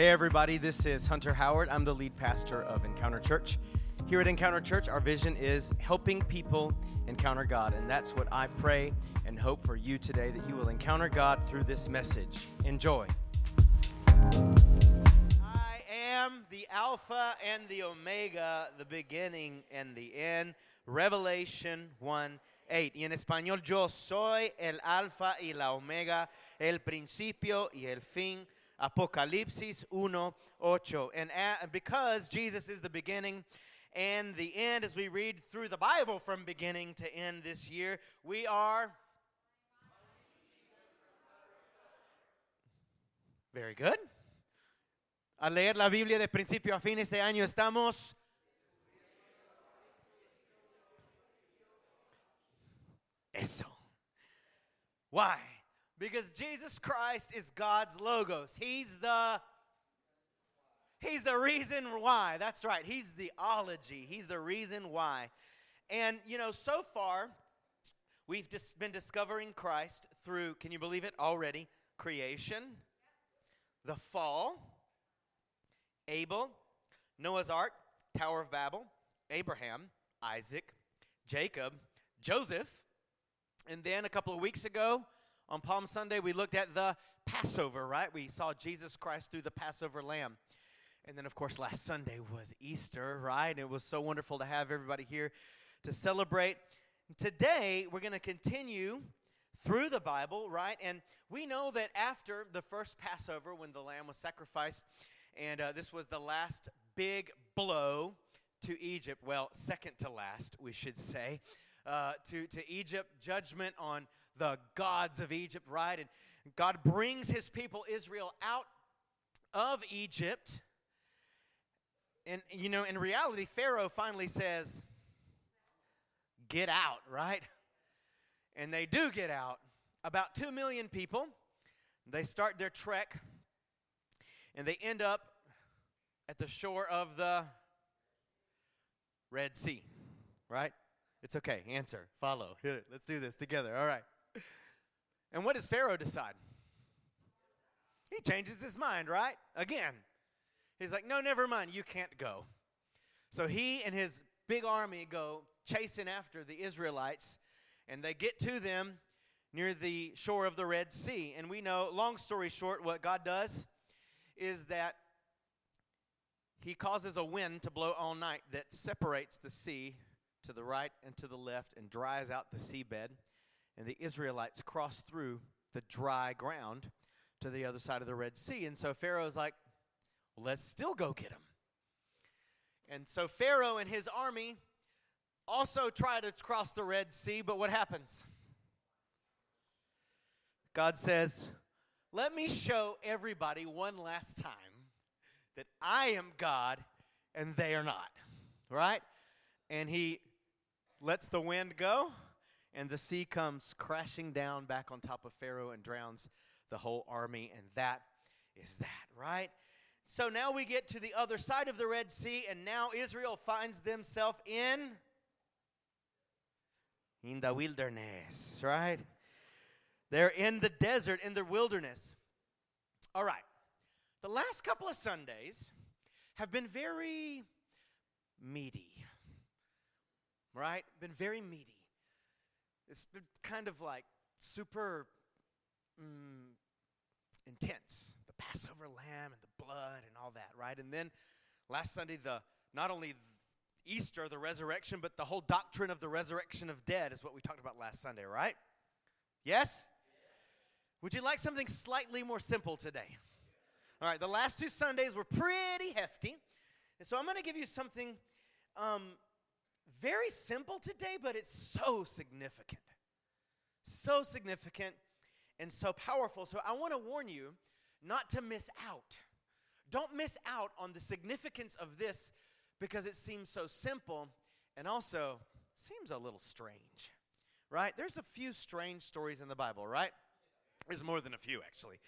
Hey, everybody, this is Hunter Howard. I'm the lead pastor of Encounter Church. Here at Encounter Church, our vision is helping people encounter God, and that's what I pray and hope for you today that you will encounter God through this message. Enjoy. I am the Alpha and the Omega, the beginning and the end. Revelation 1 8. Y en español, yo soy el Alfa y la Omega, el principio y el fin. Apocalipsis 1 8. And uh, because Jesus is the beginning and the end, as we read through the Bible from beginning to end this year, we are. Very good. Al leer la Biblia de principio a fin este año estamos. Eso. Why? Because Jesus Christ is God's logos. He's the He's the reason why. That's right. He's the ology. He's the reason why. And you know, so far we've just been discovering Christ through, can you believe it already? Creation, the fall, Abel, Noah's Ark, Tower of Babel, Abraham, Isaac, Jacob, Joseph, and then a couple of weeks ago, on Palm Sunday, we looked at the Passover, right? We saw Jesus Christ through the Passover lamb. And then, of course, last Sunday was Easter, right? It was so wonderful to have everybody here to celebrate. Today, we're going to continue through the Bible, right? And we know that after the first Passover, when the lamb was sacrificed, and uh, this was the last big blow to Egypt, well, second to last, we should say, uh, to, to Egypt, judgment on the gods of Egypt, right? And God brings his people Israel out of Egypt. And, you know, in reality, Pharaoh finally says, Get out, right? And they do get out. About 2 million people. They start their trek and they end up at the shore of the Red Sea, right? It's okay. Answer. Follow. Hit it. Let's do this together. All right. And what does Pharaoh decide? He changes his mind, right? Again. He's like, no, never mind. You can't go. So he and his big army go chasing after the Israelites, and they get to them near the shore of the Red Sea. And we know, long story short, what God does is that he causes a wind to blow all night that separates the sea to the right and to the left and dries out the seabed. And the Israelites cross through the dry ground to the other side of the Red Sea. And so Pharaoh's like, well, let's still go get them. And so Pharaoh and his army also try to cross the Red Sea, but what happens? God says, Let me show everybody one last time that I am God and they are not. Right? And he lets the wind go, and the sea comes crashing down back on top of Pharaoh and drowns the whole army. And that is that, right? So now we get to the other side of the Red Sea, and now Israel finds themselves in in the wilderness, right? They're in the desert, in the wilderness. All right. The last couple of Sundays have been very meaty right? Been very meaty. It's been kind of like super mm, intense. The Passover lamb and the blood and all that, right? And then last Sunday, the not only Easter, the resurrection, but the whole doctrine of the resurrection of dead is what we talked about last Sunday, right? Yes? Would you like something slightly more simple today? All right, the last two Sundays were pretty hefty. And so I'm going to give you something um, very simple today, but it's so significant. So significant and so powerful. So I want to warn you not to miss out. Don't miss out on the significance of this because it seems so simple and also seems a little strange. Right? There's a few strange stories in the Bible, right? There's more than a few, actually.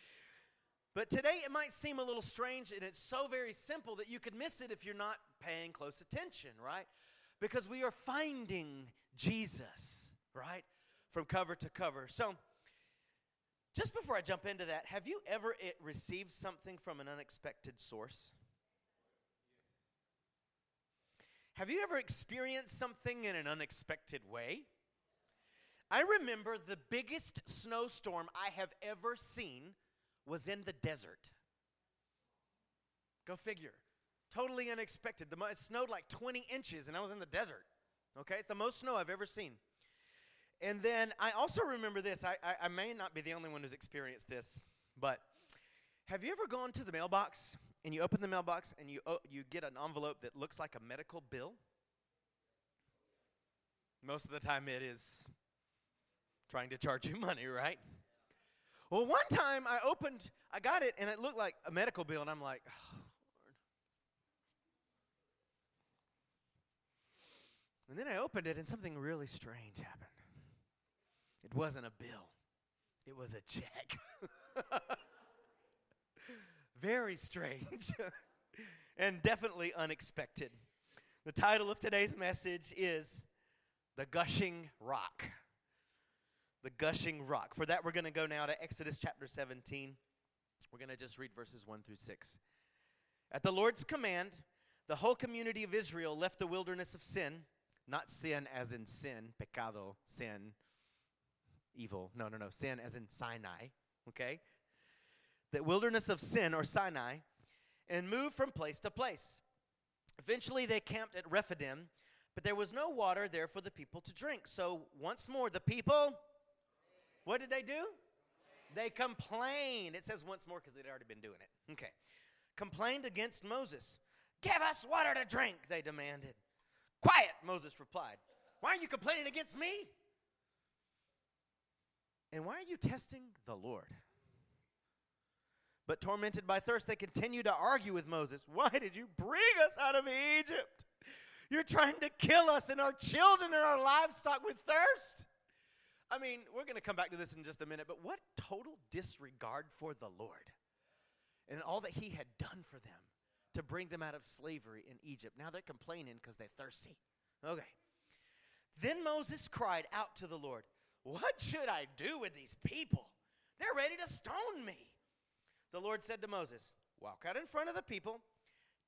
But today it might seem a little strange and it's so very simple that you could miss it if you're not paying close attention, right? Because we are finding Jesus, right? From cover to cover. So, Just before I jump into that, have you ever it, received something from an unexpected source? Have you ever experienced something in an unexpected way? I remember the biggest snowstorm I have ever seen was in the desert. Go figure. Totally unexpected. The, it snowed like 20 inches and I was in the desert. Okay? It's the most snow I've ever seen. And then I also remember this. I, I, I may not be the only one who's experienced this, but have you ever gone to the mailbox and you open the mailbox and you, oh, you get an envelope that looks like a medical bill? Most of the time it is trying to charge you money, right? Well, one time I opened, I got it, and it looked like a medical bill, and I'm like, oh, And then I opened it, and something really strange happened. It wasn't a bill, it was a check. Very strange and definitely unexpected. The title of today's message is The Gushing Rock the gushing rock. For that, we're going to go now to Exodus chapter 17. We're going to just read verses 1 through 6. At the Lord's command, the whole community of Israel left the wilderness of sin, not sin as in sin, pecado, sin, evil. No, no, no, sin as in Sinai, okay? The wilderness of sin or Sinai, and moved from place to place. Eventually, they camped at Rephidim, but there was no water there for the people to drink. So once more, the people what did they do? They complained. It says once more because they'd already been doing it. Okay. Complained against Moses. Give us water to drink, they demanded. Quiet, Moses replied. Why are you complaining against me? And why are you testing the Lord? But tormented by thirst, they continued to argue with Moses. Why did you bring us out of Egypt? You're trying to kill us and our children and our livestock with thirst. I mean, we're going to come back to this in just a minute, but what total disregard for the Lord and all that He had done for them to bring them out of slavery in Egypt. Now they're complaining because they're thirsty. Okay. Then Moses cried out to the Lord, What should I do with these people? They're ready to stone me. The Lord said to Moses, Walk out in front of the people,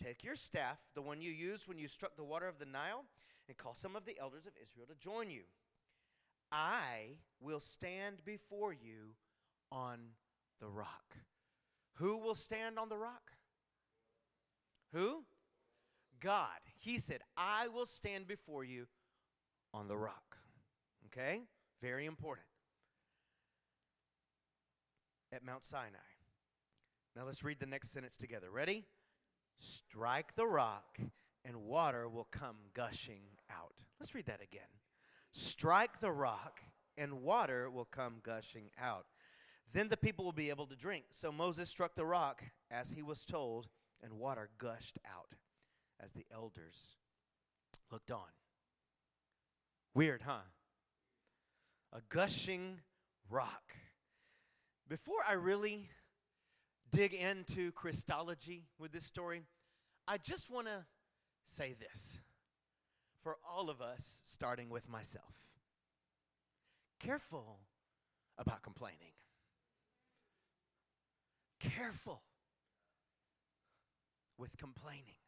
take your staff, the one you used when you struck the water of the Nile, and call some of the elders of Israel to join you. I will stand before you on the rock. Who will stand on the rock? Who? God. He said, I will stand before you on the rock. Okay? Very important. At Mount Sinai. Now let's read the next sentence together. Ready? Strike the rock, and water will come gushing out. Let's read that again. Strike the rock, and water will come gushing out. Then the people will be able to drink. So Moses struck the rock as he was told, and water gushed out as the elders looked on. Weird, huh? A gushing rock. Before I really dig into Christology with this story, I just want to say this for all of us, starting with myself. Careful about complaining. Careful with complaining.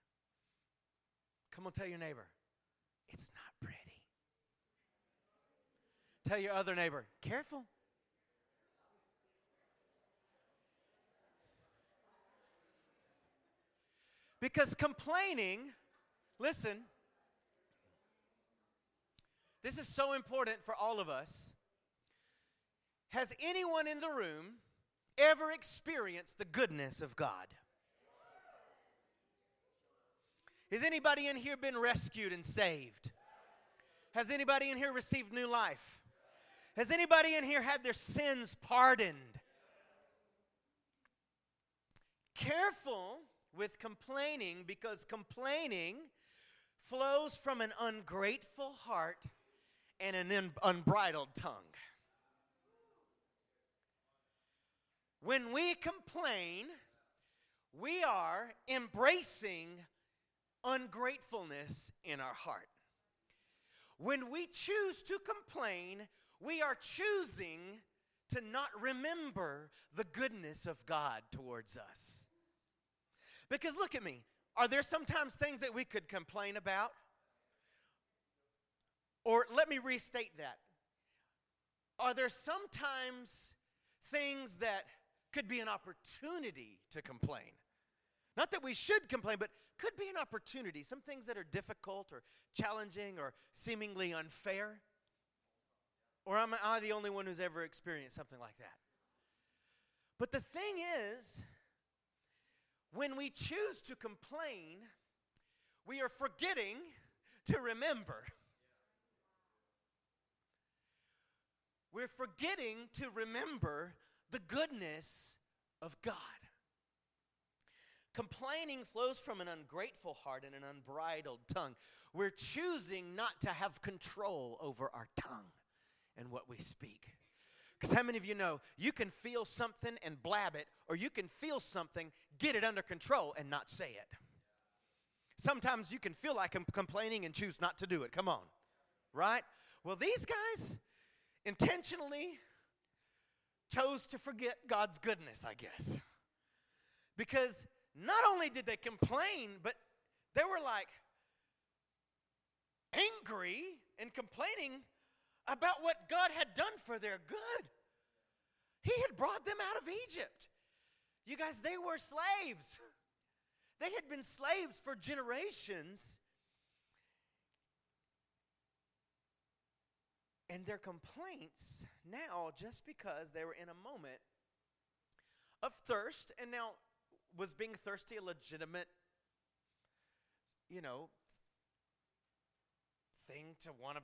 Come on, tell your neighbor, it's not pretty. Tell your other neighbor, careful. Because complaining, listen, this is so important for all of us. Has anyone in the room ever experienced the goodness of God? Has anybody in here been rescued and saved? Has anybody in here received new life? Has anybody in here had their sins pardoned? Careful with complaining because complaining flows from an ungrateful heart and an unbridled tongue. When we complain, we are embracing ungratefulness in our heart. When we choose to complain, we are choosing to not remember the goodness of God towards us. Because look at me. Are there sometimes things that we could complain about? Or let me restate that. Are there sometimes things that could be an opportunity to complain? Not that we should complain, but could be an opportunity. Some things that are difficult or challenging or seemingly unfair. Or am I the only one who's ever experienced something like that? But the thing is, when we choose to complain, we are forgetting to remember. We're forgetting to remember the goodness of God. Complaining flows from an ungrateful heart and an unbridled tongue. We're choosing not to have control over our tongue and what we speak. Because how many of you know you can feel something and blab it, or you can feel something, get it under control, and not say it? Sometimes you can feel like I'm complaining and choose not to do it. Come on. Right? Well, these guys intentionally chose to forget God's goodness, I guess. Because not only did they complain, but they were like angry and complaining about what God had done for their good. He had brought them out of Egypt. You guys, they were slaves. They had been slaves for generations. And their complaints now, just because they were in a moment of thirst, and now was being thirsty a legitimate, you know, thing to want to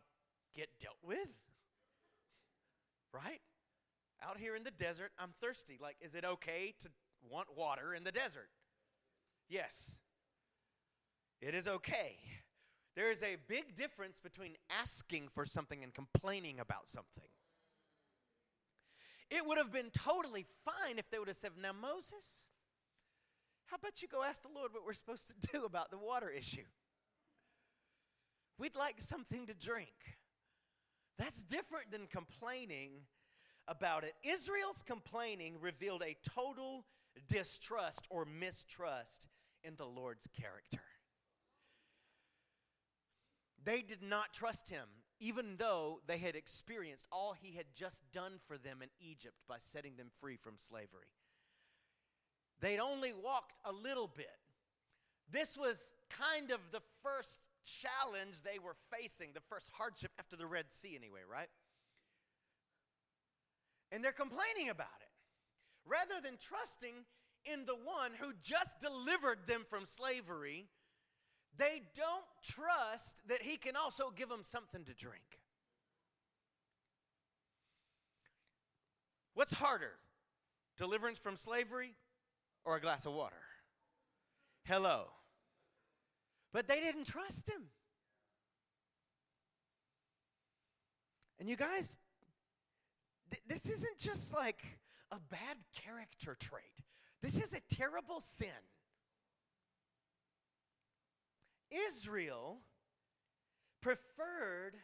get dealt with? Right? Out here in the desert, I'm thirsty. Like, is it okay to want water in the desert? Yes. It is okay. There is a big difference between asking for something and complaining about something. It would have been totally fine if they would have said, Now, Moses, how about you go ask the Lord what we're supposed to do about the water issue? We'd like something to drink. That's different than complaining about it. Israel's complaining revealed a total distrust or mistrust in the Lord's character. They did not trust him, even though they had experienced all he had just done for them in Egypt by setting them free from slavery. They'd only walked a little bit. This was kind of the first challenge they were facing, the first hardship after the Red Sea, anyway, right? And they're complaining about it. Rather than trusting in the one who just delivered them from slavery, they don't trust that he can also give them something to drink. What's harder, deliverance from slavery or a glass of water. Hello. But they didn't trust him. And you guys, th- this isn't just like a bad character trait, this is a terrible sin. Israel preferred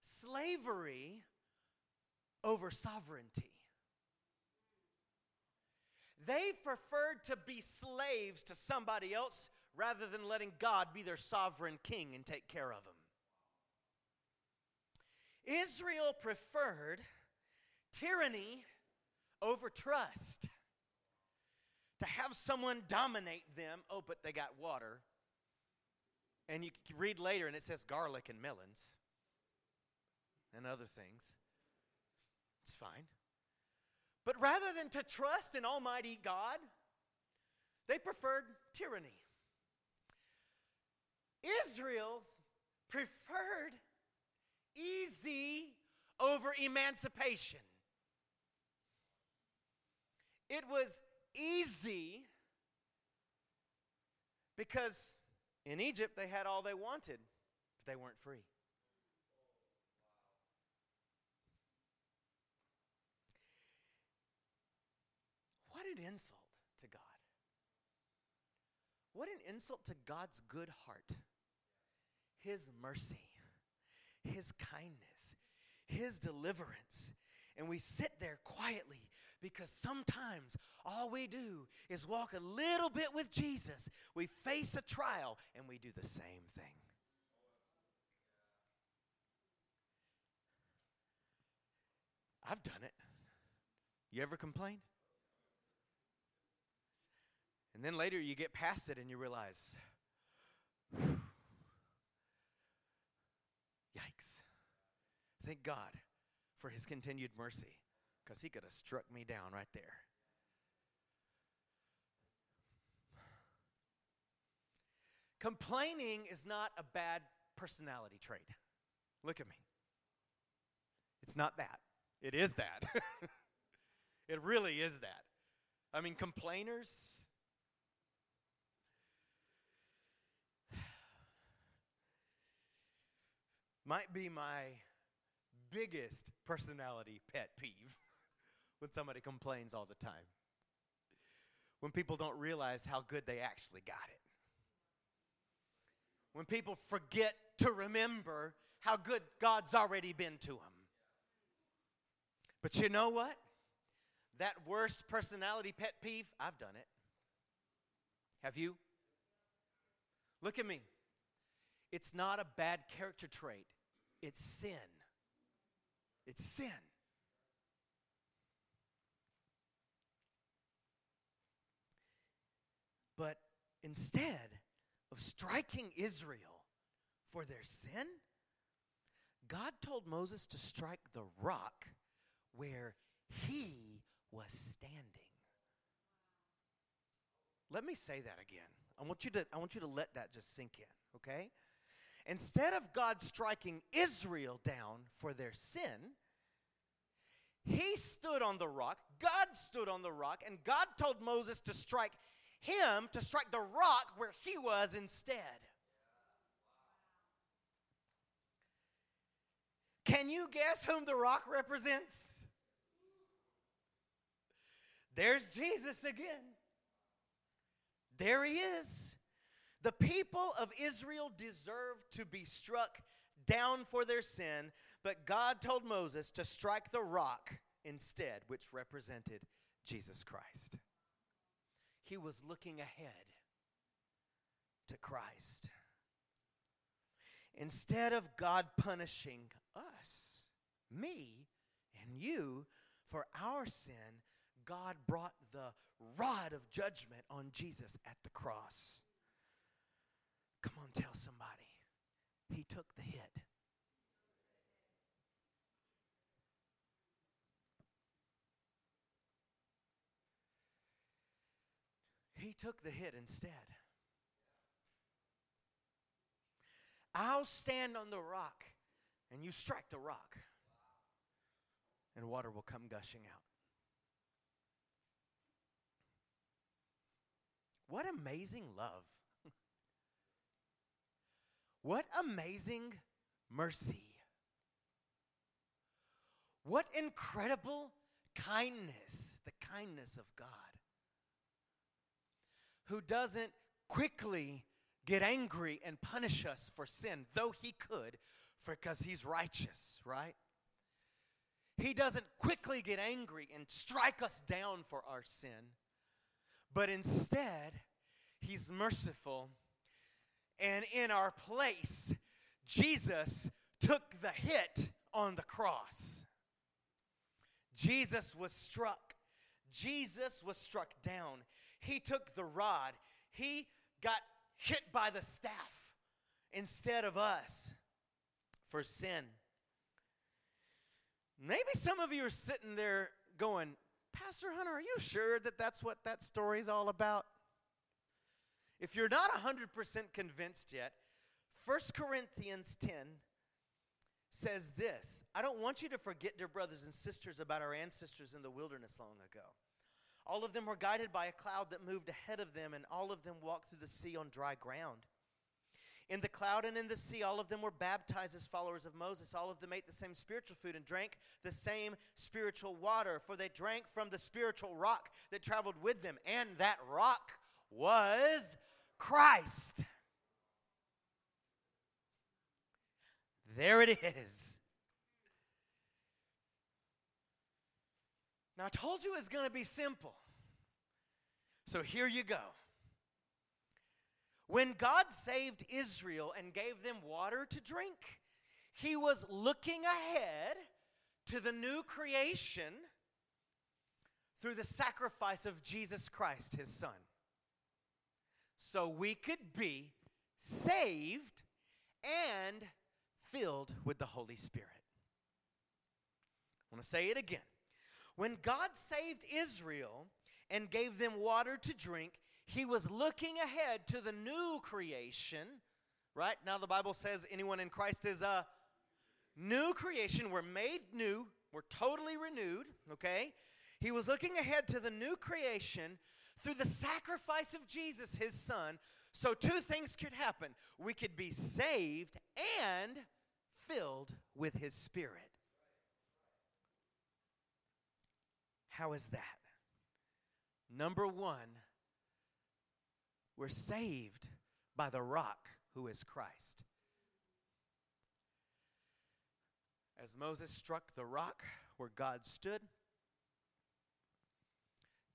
slavery over sovereignty. They've preferred to be slaves to somebody else rather than letting God be their sovereign king and take care of them. Israel preferred tyranny over trust. To have someone dominate them. Oh, but they got water. And you read later and it says garlic and melons and other things. It's fine. But rather than to trust in Almighty God, they preferred tyranny. Israel preferred easy over emancipation. It was easy because in Egypt they had all they wanted, but they weren't free. What an insult to God. What an insult to God's good heart, His mercy, His kindness, His deliverance. and we sit there quietly because sometimes all we do is walk a little bit with Jesus. We face a trial and we do the same thing. I've done it. You ever complain? And then later you get past it and you realize, yikes. Thank God for his continued mercy because he could have struck me down right there. Complaining is not a bad personality trait. Look at me. It's not that. It is that. it really is that. I mean, complainers. Might be my biggest personality pet peeve when somebody complains all the time. When people don't realize how good they actually got it. When people forget to remember how good God's already been to them. But you know what? That worst personality pet peeve, I've done it. Have you? Look at me. It's not a bad character trait, it's sin. It's sin. But instead of striking Israel for their sin, God told Moses to strike the rock where he was standing. Let me say that again. I want you to, I want you to let that just sink in, okay? Instead of God striking Israel down for their sin, he stood on the rock, God stood on the rock, and God told Moses to strike him, to strike the rock where he was instead. Can you guess whom the rock represents? There's Jesus again. There he is. The people of Israel deserved to be struck down for their sin, but God told Moses to strike the rock instead, which represented Jesus Christ. He was looking ahead to Christ. Instead of God punishing us, me, and you for our sin, God brought the rod of judgment on Jesus at the cross. Come on, tell somebody. He took the hit. He took the hit instead. I'll stand on the rock and you strike the rock, and water will come gushing out. What amazing love. What amazing mercy. What incredible kindness, the kindness of God, who doesn't quickly get angry and punish us for sin, though he could, because he's righteous, right? He doesn't quickly get angry and strike us down for our sin but instead, he's merciful. And in our place, Jesus took the hit on the cross. Jesus was struck. Jesus was struck down. He took the rod. He got hit by the staff instead of us for sin. Maybe some of you are sitting there going, Pastor Hunter, are you sure that that's what that story's all about? If you're not 100% convinced yet, 1 Corinthians 10 says this I don't want you to forget, dear brothers and sisters, about our ancestors in the wilderness long ago. All of them were guided by a cloud that moved ahead of them, and all of them walked through the sea on dry ground. In the cloud and in the sea, all of them were baptized as followers of Moses. All of them ate the same spiritual food and drank the same spiritual water, for they drank from the spiritual rock that traveled with them, and that rock was Christ. There it is. Now, I told you it's going to be simple. So here you go. When God saved Israel and gave them water to drink, he was looking ahead to the new creation through the sacrifice of Jesus Christ, his son. So we could be saved and filled with the Holy Spirit. I want to say it again. When God saved Israel and gave them water to drink, he was looking ahead to the new creation, right? Now the Bible says anyone in Christ is a new creation. We're made new, we're totally renewed, okay? He was looking ahead to the new creation through the sacrifice of Jesus, his son. So, two things could happen we could be saved and filled with his spirit. How is that? Number one, we're saved by the rock who is Christ. As Moses struck the rock where God stood,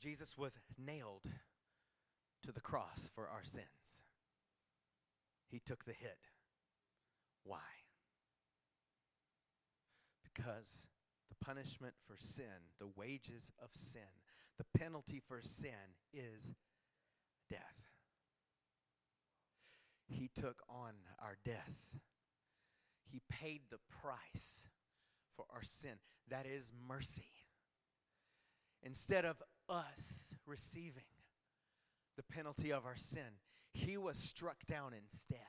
Jesus was nailed to the cross for our sins. He took the hit. Why? Because the punishment for sin, the wages of sin, the penalty for sin is death. He took on our death. He paid the price for our sin. That is mercy. Instead of us receiving the penalty of our sin, he was struck down instead.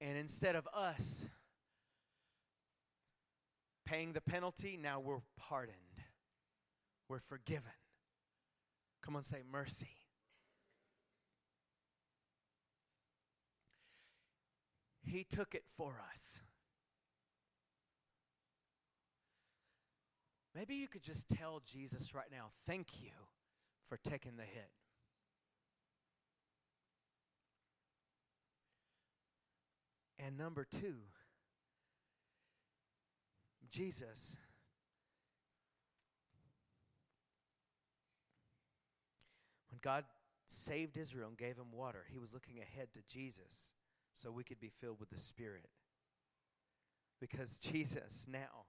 And instead of us paying the penalty, now we're pardoned. We're forgiven. Come on, say mercy. He took it for us. Maybe you could just tell Jesus right now, thank you for taking the hit. And number two, Jesus when God saved Israel and gave him water, he was looking ahead to Jesus so we could be filled with the Spirit. Because Jesus now,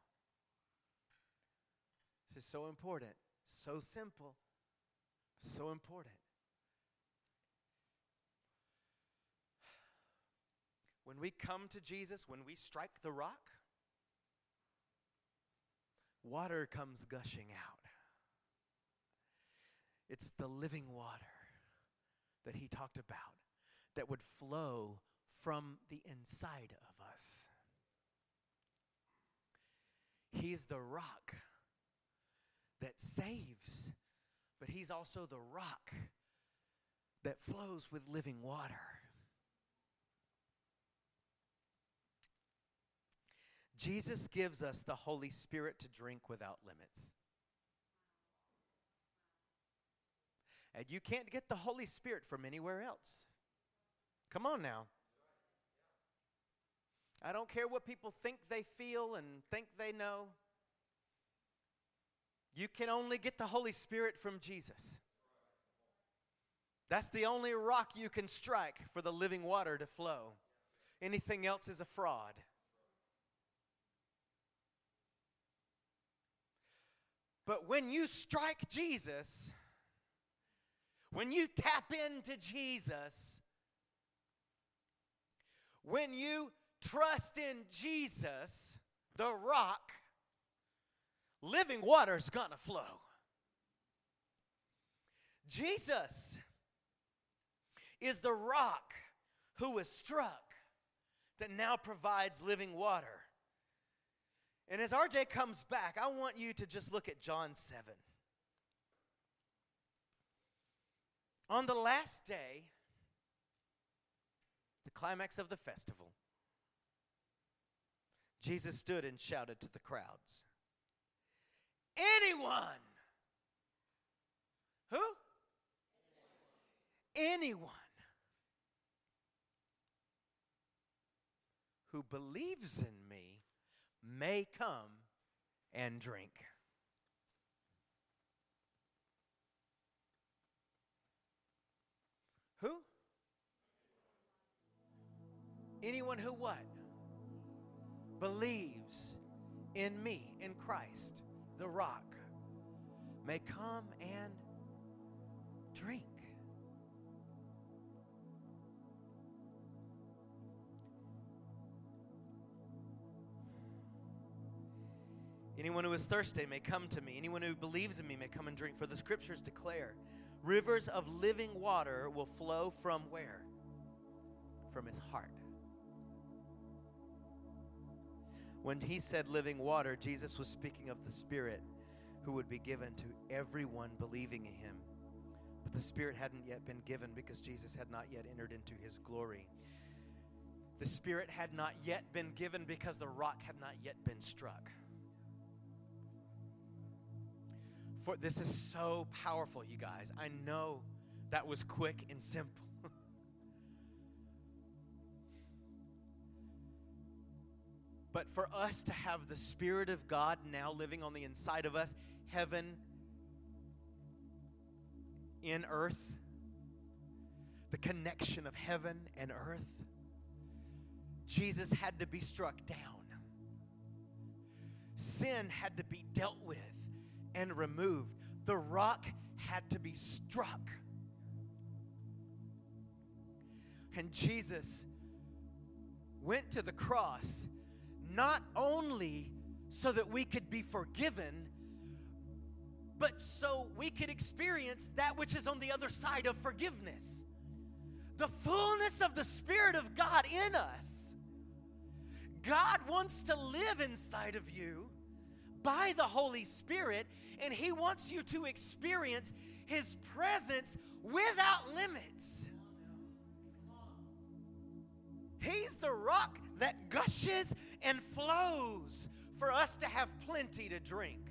this is so important, so simple, so important. When we come to Jesus, when we strike the rock, water comes gushing out. It's the living water that he talked about that would flow from the inside of us. He's the rock that saves, but He's also the rock that flows with living water. Jesus gives us the Holy Spirit to drink without limits. And you can't get the Holy Spirit from anywhere else. Come on now. I don't care what people think they feel and think they know. You can only get the Holy Spirit from Jesus. That's the only rock you can strike for the living water to flow. Anything else is a fraud. But when you strike Jesus, when you tap into Jesus, when you trust in Jesus, the rock, living water is going to flow. Jesus is the rock who was struck that now provides living water. And as RJ comes back, I want you to just look at John 7. On the last day, the climax of the festival, Jesus stood and shouted to the crowds Anyone. Who? Anyone who believes in me may come and drink. Who? Anyone who what? Believes in me, in Christ the rock, may come and drink. Anyone who is thirsty may come to me. Anyone who believes in me may come and drink. For the scriptures declare rivers of living water will flow from where? From his heart. When he said living water, Jesus was speaking of the Spirit who would be given to everyone believing in him. But the Spirit hadn't yet been given because Jesus had not yet entered into his glory. The Spirit had not yet been given because the rock had not yet been struck. For this is so powerful, you guys. I know that was quick and simple. But for us to have the Spirit of God now living on the inside of us, heaven in earth, the connection of heaven and earth, Jesus had to be struck down. Sin had to be dealt with and removed. The rock had to be struck. And Jesus went to the cross not only so that we could be forgiven, but so we could experience that which is on the other side of forgiveness the fullness of the Spirit of God in us. God wants to live inside of you by the Holy Spirit, and He wants you to experience His presence without limits. He's the rock that gushes and flows for us to have plenty to drink.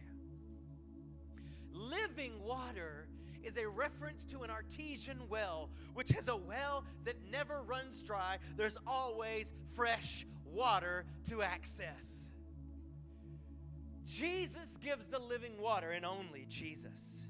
Living water is a reference to an artesian well, which is a well that never runs dry. There's always fresh water to access. Jesus gives the living water, and only Jesus.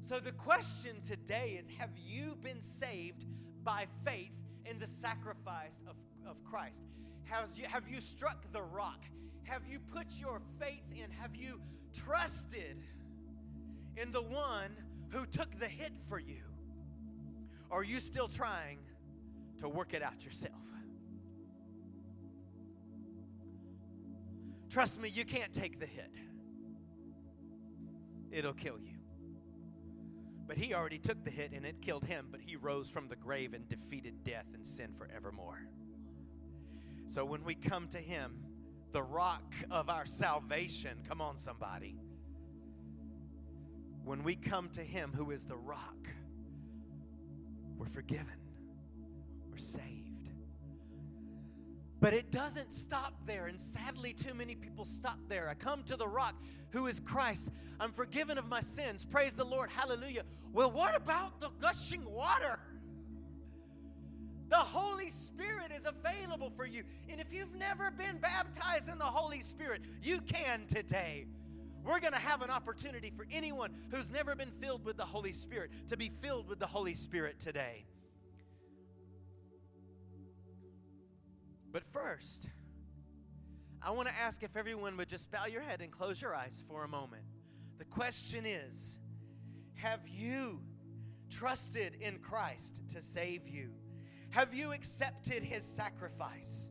So, the question today is Have you been saved by faith in the sacrifice of, of Christ? Has you, have you struck the rock? Have you put your faith in? Have you trusted in the one who took the hit for you? Or are you still trying to work it out yourself? Trust me, you can't take the hit, it'll kill you. But he already took the hit and it killed him, but he rose from the grave and defeated death and sin forevermore. So when we come to him, the rock of our salvation, come on, somebody. When we come to him who is the rock, we're forgiven, we're saved. But it doesn't stop there, and sadly, too many people stop there. I come to the rock who is Christ. I'm forgiven of my sins. Praise the Lord. Hallelujah. Well, what about the gushing water? The Holy Spirit is available for you. And if you've never been baptized in the Holy Spirit, you can today. We're going to have an opportunity for anyone who's never been filled with the Holy Spirit to be filled with the Holy Spirit today. But first, I want to ask if everyone would just bow your head and close your eyes for a moment. The question is Have you trusted in Christ to save you? Have you accepted his sacrifice?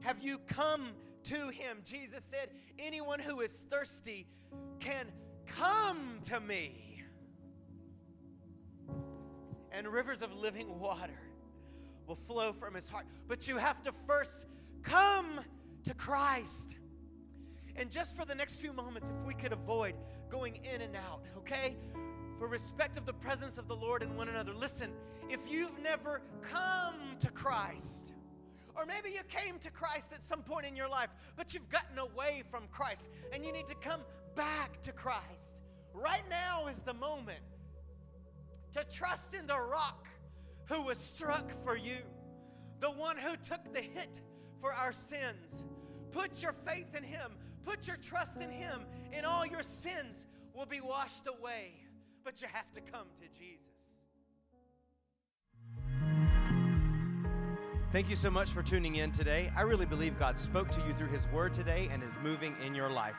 Have you come to him? Jesus said, Anyone who is thirsty can come to me. And rivers of living water will flow from his heart. But you have to first come to Christ. And just for the next few moments, if we could avoid going in and out, okay? For respect of the presence of the Lord and one another. Listen, if you've never come to Christ, or maybe you came to Christ at some point in your life, but you've gotten away from Christ and you need to come back to Christ. Right now is the moment to trust in the rock who was struck for you, the one who took the hit for our sins. Put your faith in him, put your trust in him, and all your sins will be washed away. But you have to come to Jesus. Thank you so much for tuning in today. I really believe God spoke to you through His Word today and is moving in your life.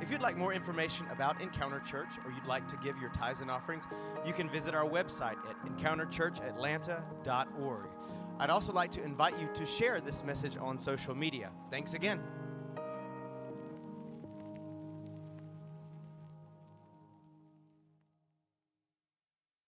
If you'd like more information about Encounter Church or you'd like to give your tithes and offerings, you can visit our website at encounterchurchatlanta.org. I'd also like to invite you to share this message on social media. Thanks again.